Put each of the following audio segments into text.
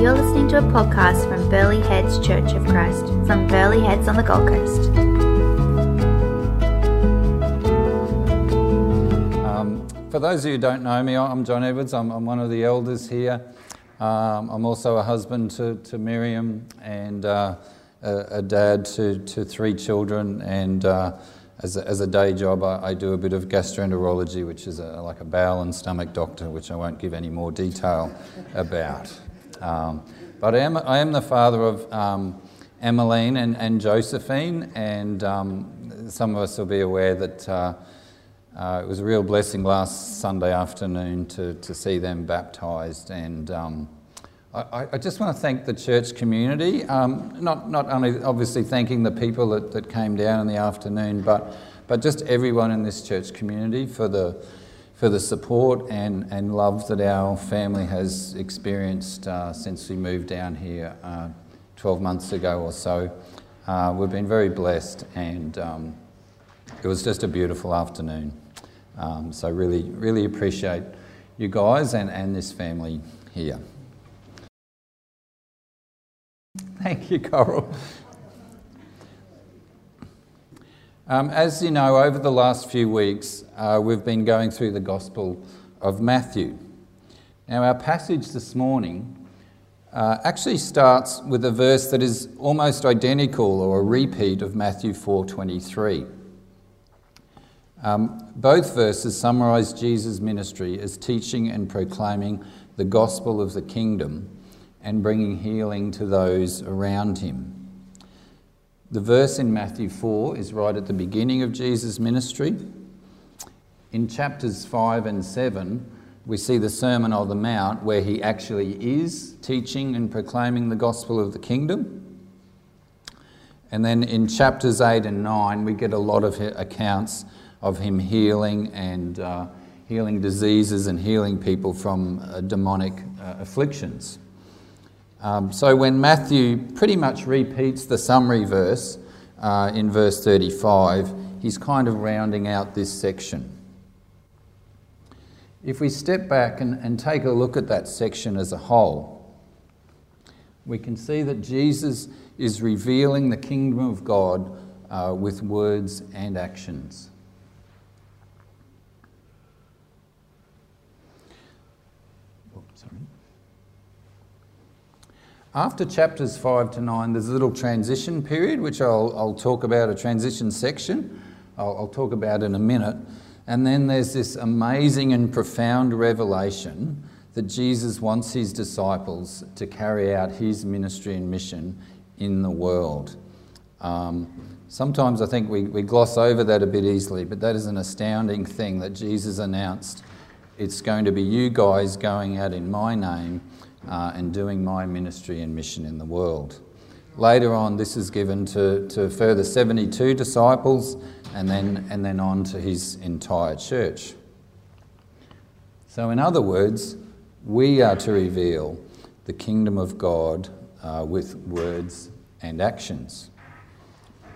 You're listening to a podcast from Burleigh Heads Church of Christ from Burleigh Heads on the Gold Coast. Um, for those of you who don't know me, I'm John Edwards. I'm, I'm one of the elders here. Um, I'm also a husband to, to Miriam and uh, a, a, dad to, to three children. And uh, as, a, as a day job, I, I, do a bit of gastroenterology, which is a, like a bowel and stomach doctor, which I won't give any more detail about. Um, but I am, I am the father of um, Emmeline and, and Josephine, and um, some of us will be aware that. Uh, uh, it was a real blessing last Sunday afternoon to, to see them baptised, and um, I, I, just want to thank the church community. Um, not, not only obviously thanking the people that, that came down in the afternoon, but, but just everyone in this church community for the, for the support and, and love that our family has experienced uh, since we moved down here uh, 12 months ago or so. Uh, we've been very blessed, and um, it was just a beautiful afternoon. Um, so really, really appreciate you guys and, and this family here. Thank you, Coral. Um, as you know, over the last few weeks, uh, we've been going through the Gospel of Matthew. Now, our passage this morning uh, actually starts with a verse that is almost identical or a repeat of Matthew 4:23. Um, both verses summarize Jesus' ministry as teaching and proclaiming the gospel of the kingdom and bringing healing to those around him. The verse in Matthew 4 is right at the beginning of Jesus' ministry. In chapters 5 and 7, we see the Sermon on the Mount where he actually is teaching and proclaiming the gospel of the kingdom. And then in chapters 8 and 9, we get a lot of accounts of him healing and uh, healing diseases and healing people from uh, demonic uh, afflictions. Um, so when Matthew pretty much repeats the summary verse uh, in verse 35, he's kind of rounding out this section. If we step back and, and take a look at that section as a whole, we can see that Jesus is revealing the kingdom of God uh, with words and actions. After chapters 5 to 9, there's a little transition period, which I'll, I'll talk about, a transition section. I'll, I'll talk about in a minute. And then there's this amazing and profound revelation that Jesus wants his disciples to carry out his ministry and mission in the world. Um, sometimes I think we, we gloss over that a bit easily, but that is an astounding thing that Jesus announced. It's going to be you guys going out in my name uh, and doing my ministry and mission in the world. Later on, this is given to, to further 72 disciples and then, and then on to his entire church. So, in other words, we are to reveal the kingdom of God uh, with words and actions.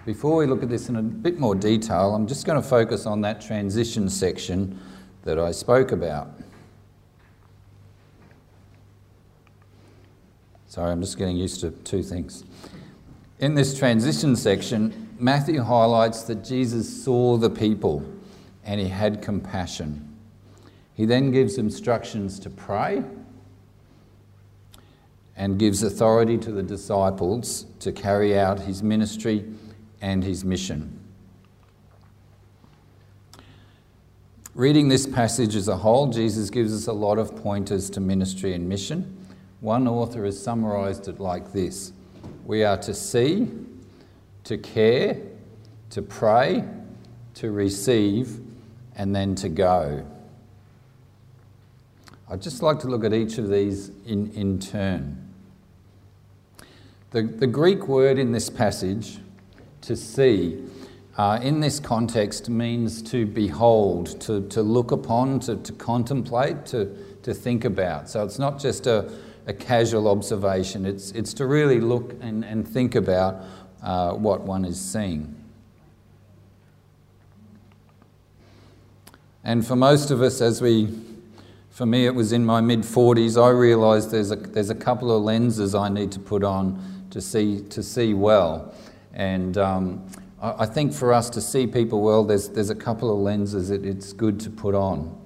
Before we look at this in a bit more detail, I'm just going to focus on that transition section that I spoke about. Sorry, I'm just getting used to two things. In this transition section, Matthew highlights that Jesus saw the people and he had compassion. He then gives instructions to pray and gives authority to the disciples to carry out his ministry and his mission. Reading this passage as a whole, Jesus gives us a lot of pointers to ministry and mission. One author has summarized it like this We are to see, to care, to pray, to receive, and then to go. I'd just like to look at each of these in, in turn. The, the Greek word in this passage, to see, uh, in this context means to behold, to, to look upon, to, to contemplate, to, to think about. So it's not just a, a casual observation. It's, it's to really look and, and think about uh, what one is seeing. And for most of us, as we For me, it was in my mid 40s. I realised there's a, there's a couple of lenses I need to put on to see, to see well. And um, I, I, think for us to see people well, there's, there's a couple of lenses that it's good to put on.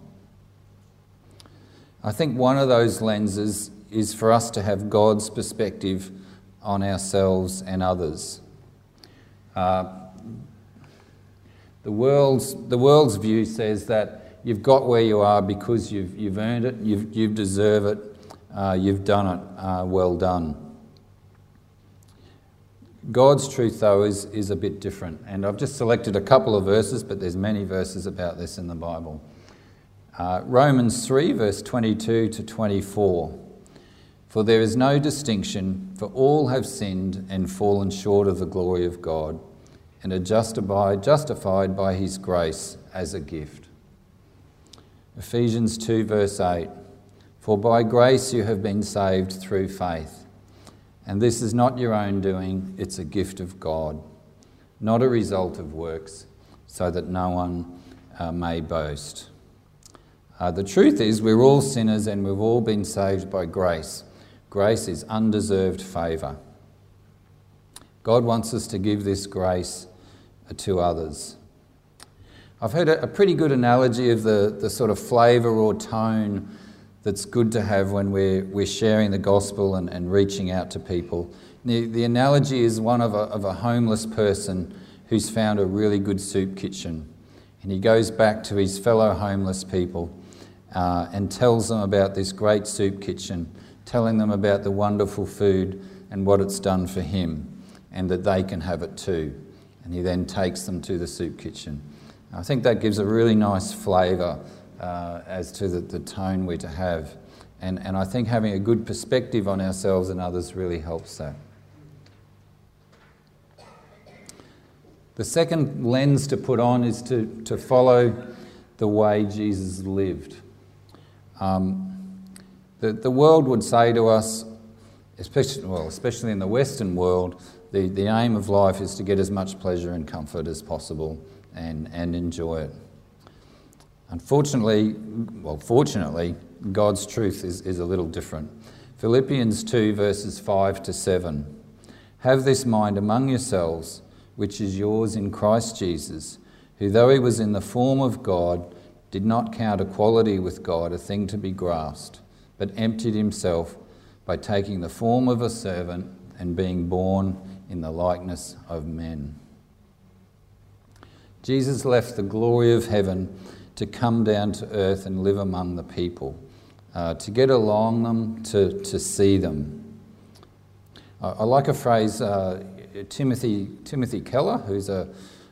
I think one of those lenses is for us to have God's perspective on ourselves and others. Uh, the, world's, the world's view says that You've got where you are because you've, you've earned it, you've, you deserve it, uh, you've done it, uh, well done. God's truth, though, is, is a bit different. And I've just selected a couple of verses, but there's many verses about this in the Bible. Uh, Romans 3, verse 22 to 24. For there is no distinction, for all have sinned and fallen short of the glory of God, and are justified, justified by his grace as a gift. Ephesians 2, verse 8 For by grace you have been saved through faith. And this is not your own doing, it's a gift of God, not a result of works, so that no one uh, may boast. Uh, the truth is, we're all sinners and we've all been saved by grace. Grace is undeserved favour. God wants us to give this grace uh, to others. I've heard a, pretty good analogy of the, the sort of flavour or tone that's good to have when we're, we're sharing the gospel and, and reaching out to people. The, the analogy is one of a, of a homeless person who's found a really good soup kitchen. And he goes back to his fellow homeless people uh, and tells them about this great soup kitchen, telling them about the wonderful food and what it's done for him, and that they can have it too. And he then takes them to the soup kitchen. I think that gives a really nice flavour uh, as to the, the tone we're to have. And, and I think having a good perspective on ourselves and others really helps that. The second lens to put on is to, to follow the way Jesus lived. Um, the, the world would say to us, especially, well, especially in the Western world, the, the aim of life is to get as much pleasure and comfort as possible and, and enjoy it. Unfortunately, well, fortunately, God's truth is, is a little different. Philippians 2, verses 5 to 7. Have this mind among yourselves, which is yours in Christ Jesus, who, though he was in the form of God, did not count equality with God a thing to be grasped, but emptied himself by taking the form of a servant and being born in the likeness of men. Jesus left the glory of heaven to come down to earth and live among the people, uh, to get along them, to, to see them. I, I like a phrase, uh, Timothy, Timothy Keller, who's a,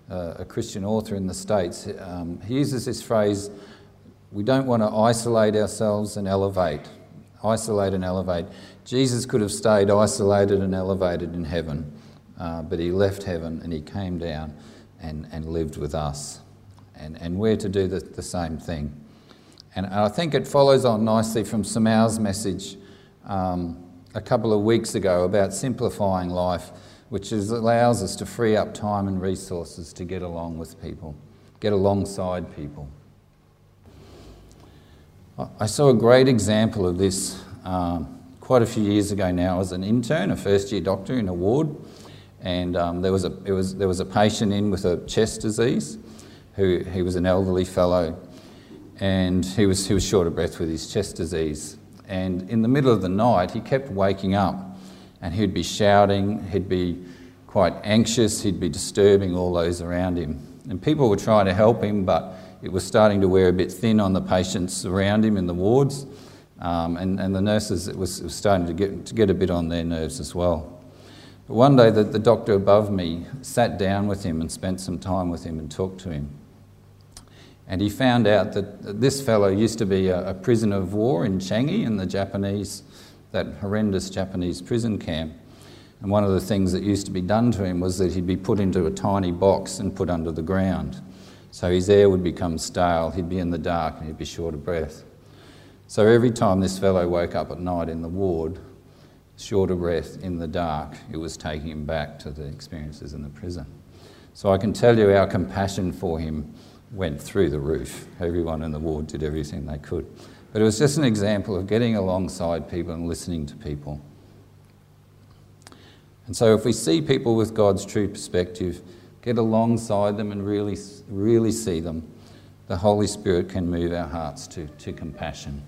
a Christian author in the States, um, he uses this phrase we don't want to isolate ourselves and elevate. Isolate and elevate. Jesus could have stayed isolated and elevated in heaven, uh, but he left heaven and he came down and, and lived with us. And, and we're to do the, the same thing. And I think it follows on nicely from Samal's message um, a couple of weeks ago about simplifying life, which is, allows us to free up time and resources to get along with people, get alongside people. I saw a great example of this um, quite a few years ago now as an intern, a first year doctor in a ward and um, there, was a, was, there was a patient in with a chest disease who he was an elderly fellow and he was, he was short of breath with his chest disease. And in the middle of the night, he kept waking up and he'd be shouting, he'd be quite anxious, he'd be disturbing all those around him. And people were trying to help him, but it was starting to wear a bit thin on the patients around him in the wards. Um, and, and the nurses, it was, it was starting to get, to get a bit on their nerves as well. But one day, the, the doctor above me sat down with him and spent some time with him and talked to him. And he found out that this fellow used to be a, a prisoner of war in Changi in the Japanese, that horrendous Japanese prison camp. And one of the things that used to be done to him was that he'd be put into a tiny box and put under the ground. So his air would become stale, he'd be in the dark, and he'd be short of breath. So every time this fellow woke up at night in the ward, short of breath in the dark, it was taking him back to the experiences in the prison. So I can tell you our compassion for him went through the roof. Everyone in the ward did everything they could. But it was just an example of getting alongside people and listening to people. And so, if we see people with God's true perspective, get alongside them and really, really see them, the Holy Spirit can move our hearts to, to compassion.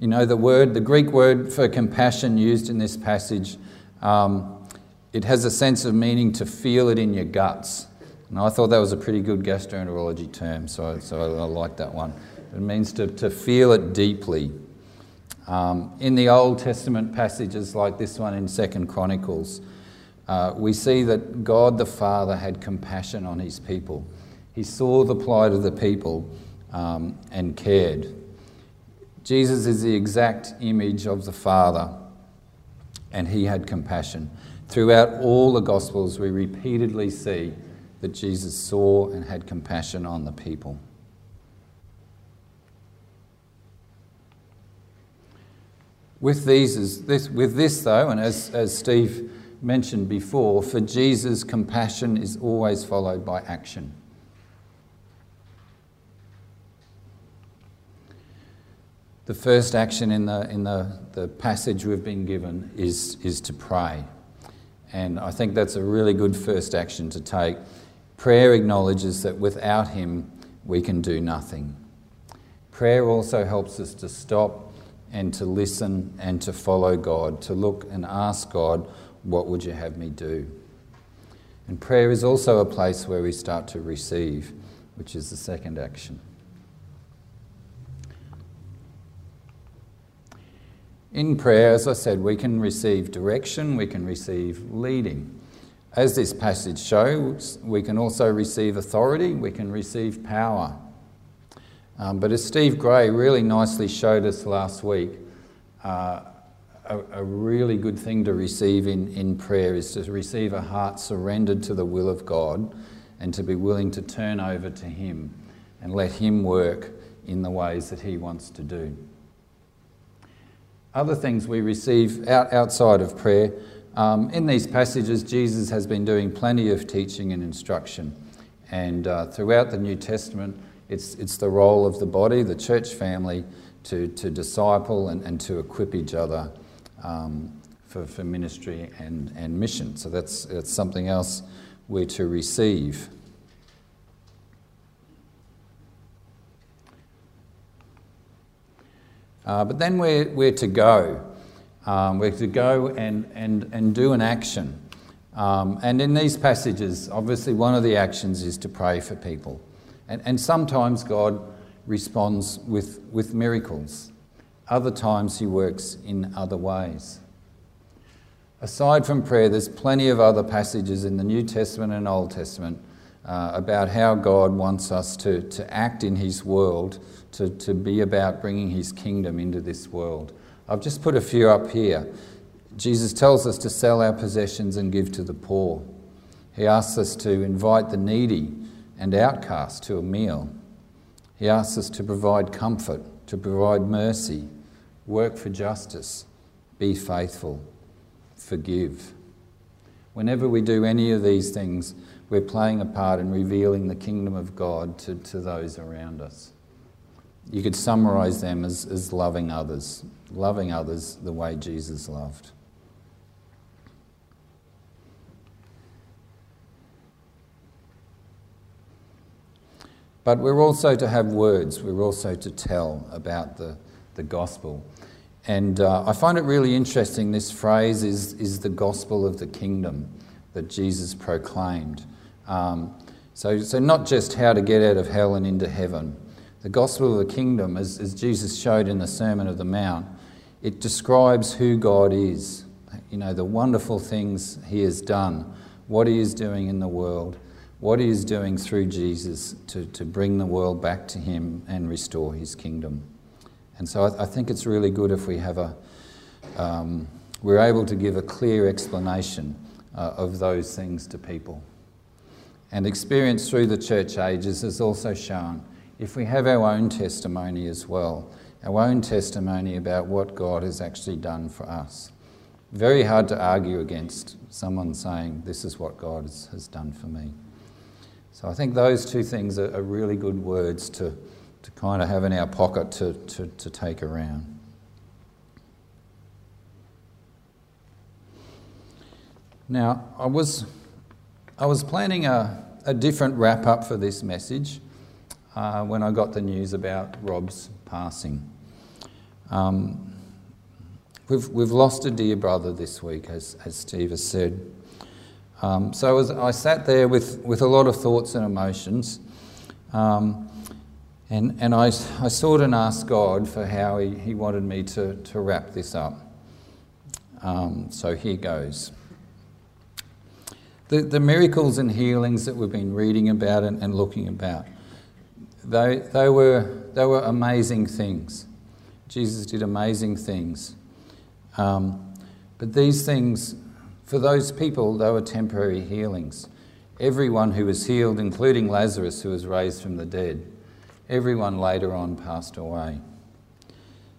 You know, the word, the Greek word for compassion used in this passage, um, it has a sense of meaning to feel it in your guts. And I thought that was a pretty good gastroenterology term, so, so I, I like that one. It means to, to feel it deeply. Um, in the Old Testament passages like this one in Second Chronicles, uh, we see that God the Father had compassion on his people. He saw the plight of the people um, and cared. Jesus is the exact image of the Father, and he had compassion. Throughout all the Gospels, we repeatedly see that Jesus saw and had compassion on the people. With, these, this, with this, though, and as, as Steve mentioned before, for Jesus, compassion is always followed by action. The first action in the, in the, the passage we've been given is, is to pray. And I think that's a really good first action to take. Prayer acknowledges that without Him, we can do nothing. Prayer also helps us to stop and to listen and to follow God, to look and ask God, What would you have me do? And prayer is also a place where we start to receive, which is the second action. In prayer, as I said, we can receive direction, we can receive leading. As this passage shows, we can also receive authority, we can receive power. Um, but as Steve Gray really nicely showed us last week, uh, a, a, really good thing to receive in, in prayer is to receive a heart surrendered to the will of God and to be willing to turn over to Him and let Him work in the ways that He wants to do. Other things we receive out, outside of prayer. Um, in these passages, Jesus has been doing plenty of teaching and instruction. And uh, throughout the New Testament, it's, it's the role of the body, the church family, to, to disciple and, and to equip each other um, for, for ministry and, and mission. So that's, that's something else we're to receive. Uh, but then we're, we're to go. Um, we're to go and, and, and do an action. Um, and in these passages, obviously, one of the actions is to pray for people. And, and sometimes God responds with, with miracles, other times, He works in other ways. Aside from prayer, there's plenty of other passages in the New Testament and Old Testament uh, about how God wants us to, to act in His world, to, to be about bringing His kingdom into this world. I've just put a few up here. Jesus tells us to sell our possessions and give to the poor. He asks us to invite the needy and outcast to a meal. He asks us to provide comfort, to provide mercy, work for justice, be faithful, forgive. Whenever we do any of these things, we're playing a part in revealing the kingdom of God to, to those around us. You could summarize them as, as loving others, loving others the way Jesus loved. But we're also to have words, we're also to tell about the, the gospel. And uh, I find it really interesting this phrase is, is the gospel of the kingdom that Jesus proclaimed. Um, so, so, not just how to get out of hell and into heaven. The gospel of the kingdom, as, as Jesus showed in the Sermon of the Mount, it describes who God is, you know, the wonderful things He has done, what He is doing in the world, what he is doing through Jesus to, to bring the world back to him and restore his kingdom. And so I, I think it's really good if we have a, um, we're able to give a clear explanation uh, of those things to people. And experience through the church ages has also shown if we have our own testimony as well, our own testimony about what God has actually done for us. Very hard to argue against someone saying, This is what God has, done for me. So I think those two things are really good words to, to kind of have in our pocket to, to, to take around. Now, I was, I was planning a, a different wrap up for this message uh, when I got the news about Rob's passing. Um, we've, we've lost a dear brother this week, as, as Steve has said. Um, so as I sat there with, with a lot of thoughts and emotions, um, and, and I, I sought and asked God for how He, he wanted me to, to wrap this up. Um, so here goes. The, the miracles and healings that we've been reading about and, and looking about, they, they, were, they were amazing things. Jesus did amazing things. Um, but these things, for those people, they were temporary healings. Everyone who was healed, including Lazarus, who was raised from the dead, everyone later on passed away.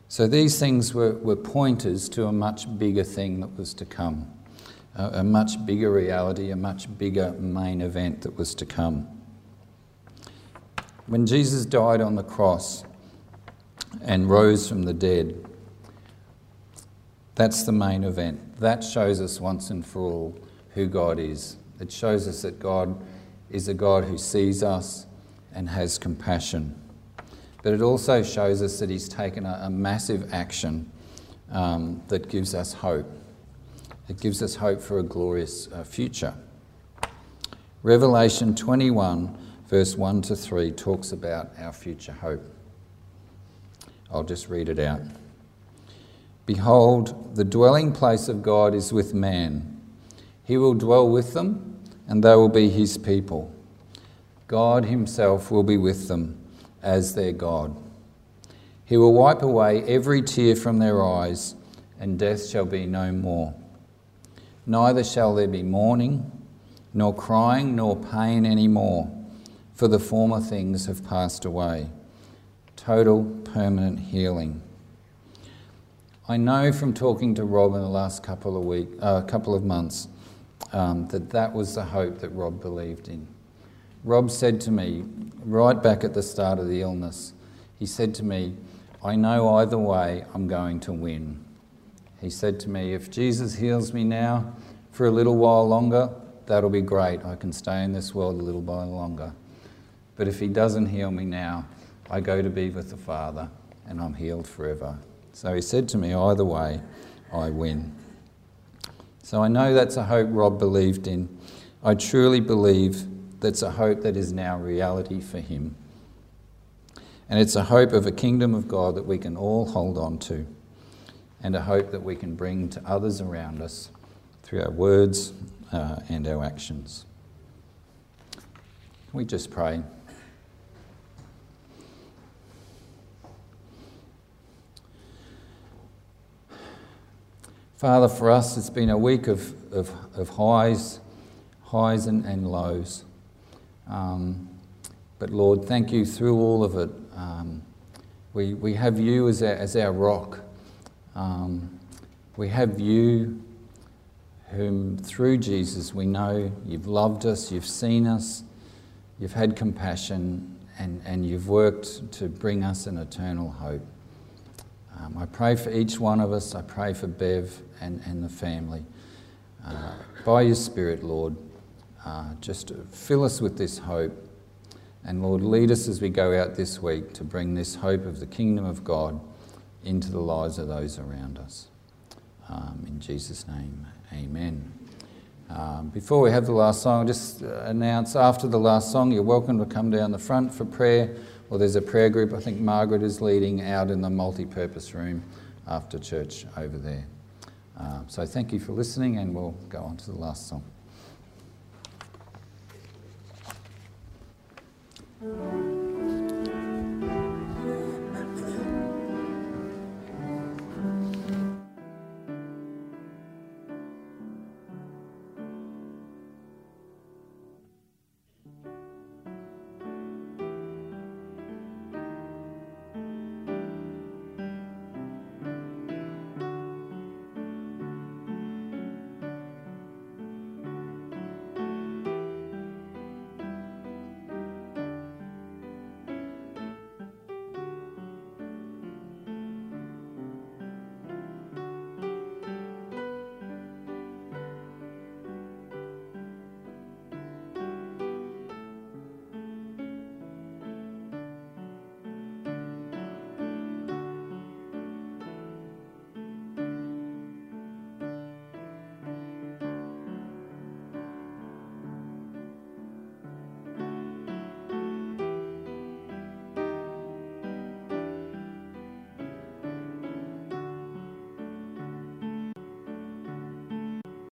So these things were, were pointers to a much bigger thing that was to come a, a much bigger reality, a much bigger main event that was to come. When Jesus died on the cross and rose from the dead, that's the main event. That shows us once and for all who God is. It shows us that God is a God who sees us and has compassion. But it also shows us that He's taken a, a massive action um, that gives us hope. It gives us hope for a glorious uh, future. Revelation 21, verse 1 to 3, talks about our future hope. I'll just read it out. Behold, the dwelling place of God is with man. He will dwell with them, and they will be his people. God himself will be with them as their God. He will wipe away every tear from their eyes, and death shall be no more. Neither shall there be mourning, nor crying, nor pain any more, for the former things have passed away. Total, permanent healing. I know from talking to Rob in the last couple of week, uh, couple of months, um, that that was the hope that Rob believed in. Rob said to me, right back at the start of the illness, he said to me, I know either way I'm going to win. He said to me, If Jesus heals me now for a little while longer, that'll be great. I can stay in this world a little while longer. But if He doesn't heal me now, I go to be with the Father and I'm healed forever. So He said to me, Either way, I win. So I know that's a hope Rob believed in. I truly believe that's a hope that is now reality for him. And it's a hope of a kingdom of God that we can all hold on to and a hope that we can bring to others around us through our words uh, and our actions. We just pray. Father, for us, it's been a week of, of, of highs, highs and, and lows. Um, but Lord, thank you through all of it. Um, we, we have you as our, as our rock. Um, we have you, whom through Jesus we know you've loved us, you've seen us, you've had compassion, and, and you've worked to bring us an eternal hope. Um, I pray for each one of us. I pray for Bev and, and the family. Uh, by your Spirit, Lord, uh, just fill us with this hope. And Lord, lead us as we go out this week to bring this hope of the kingdom of God into the lives of those around us. Um, in Jesus' name, amen. Um, before we have the last song, I'll just uh, announce after the last song, you're welcome to come down the front for prayer, or there's a prayer group I think Margaret is leading out in the multi purpose room after church over there. Um, so thank you for listening, and we'll go on to the last song. Mm-hmm.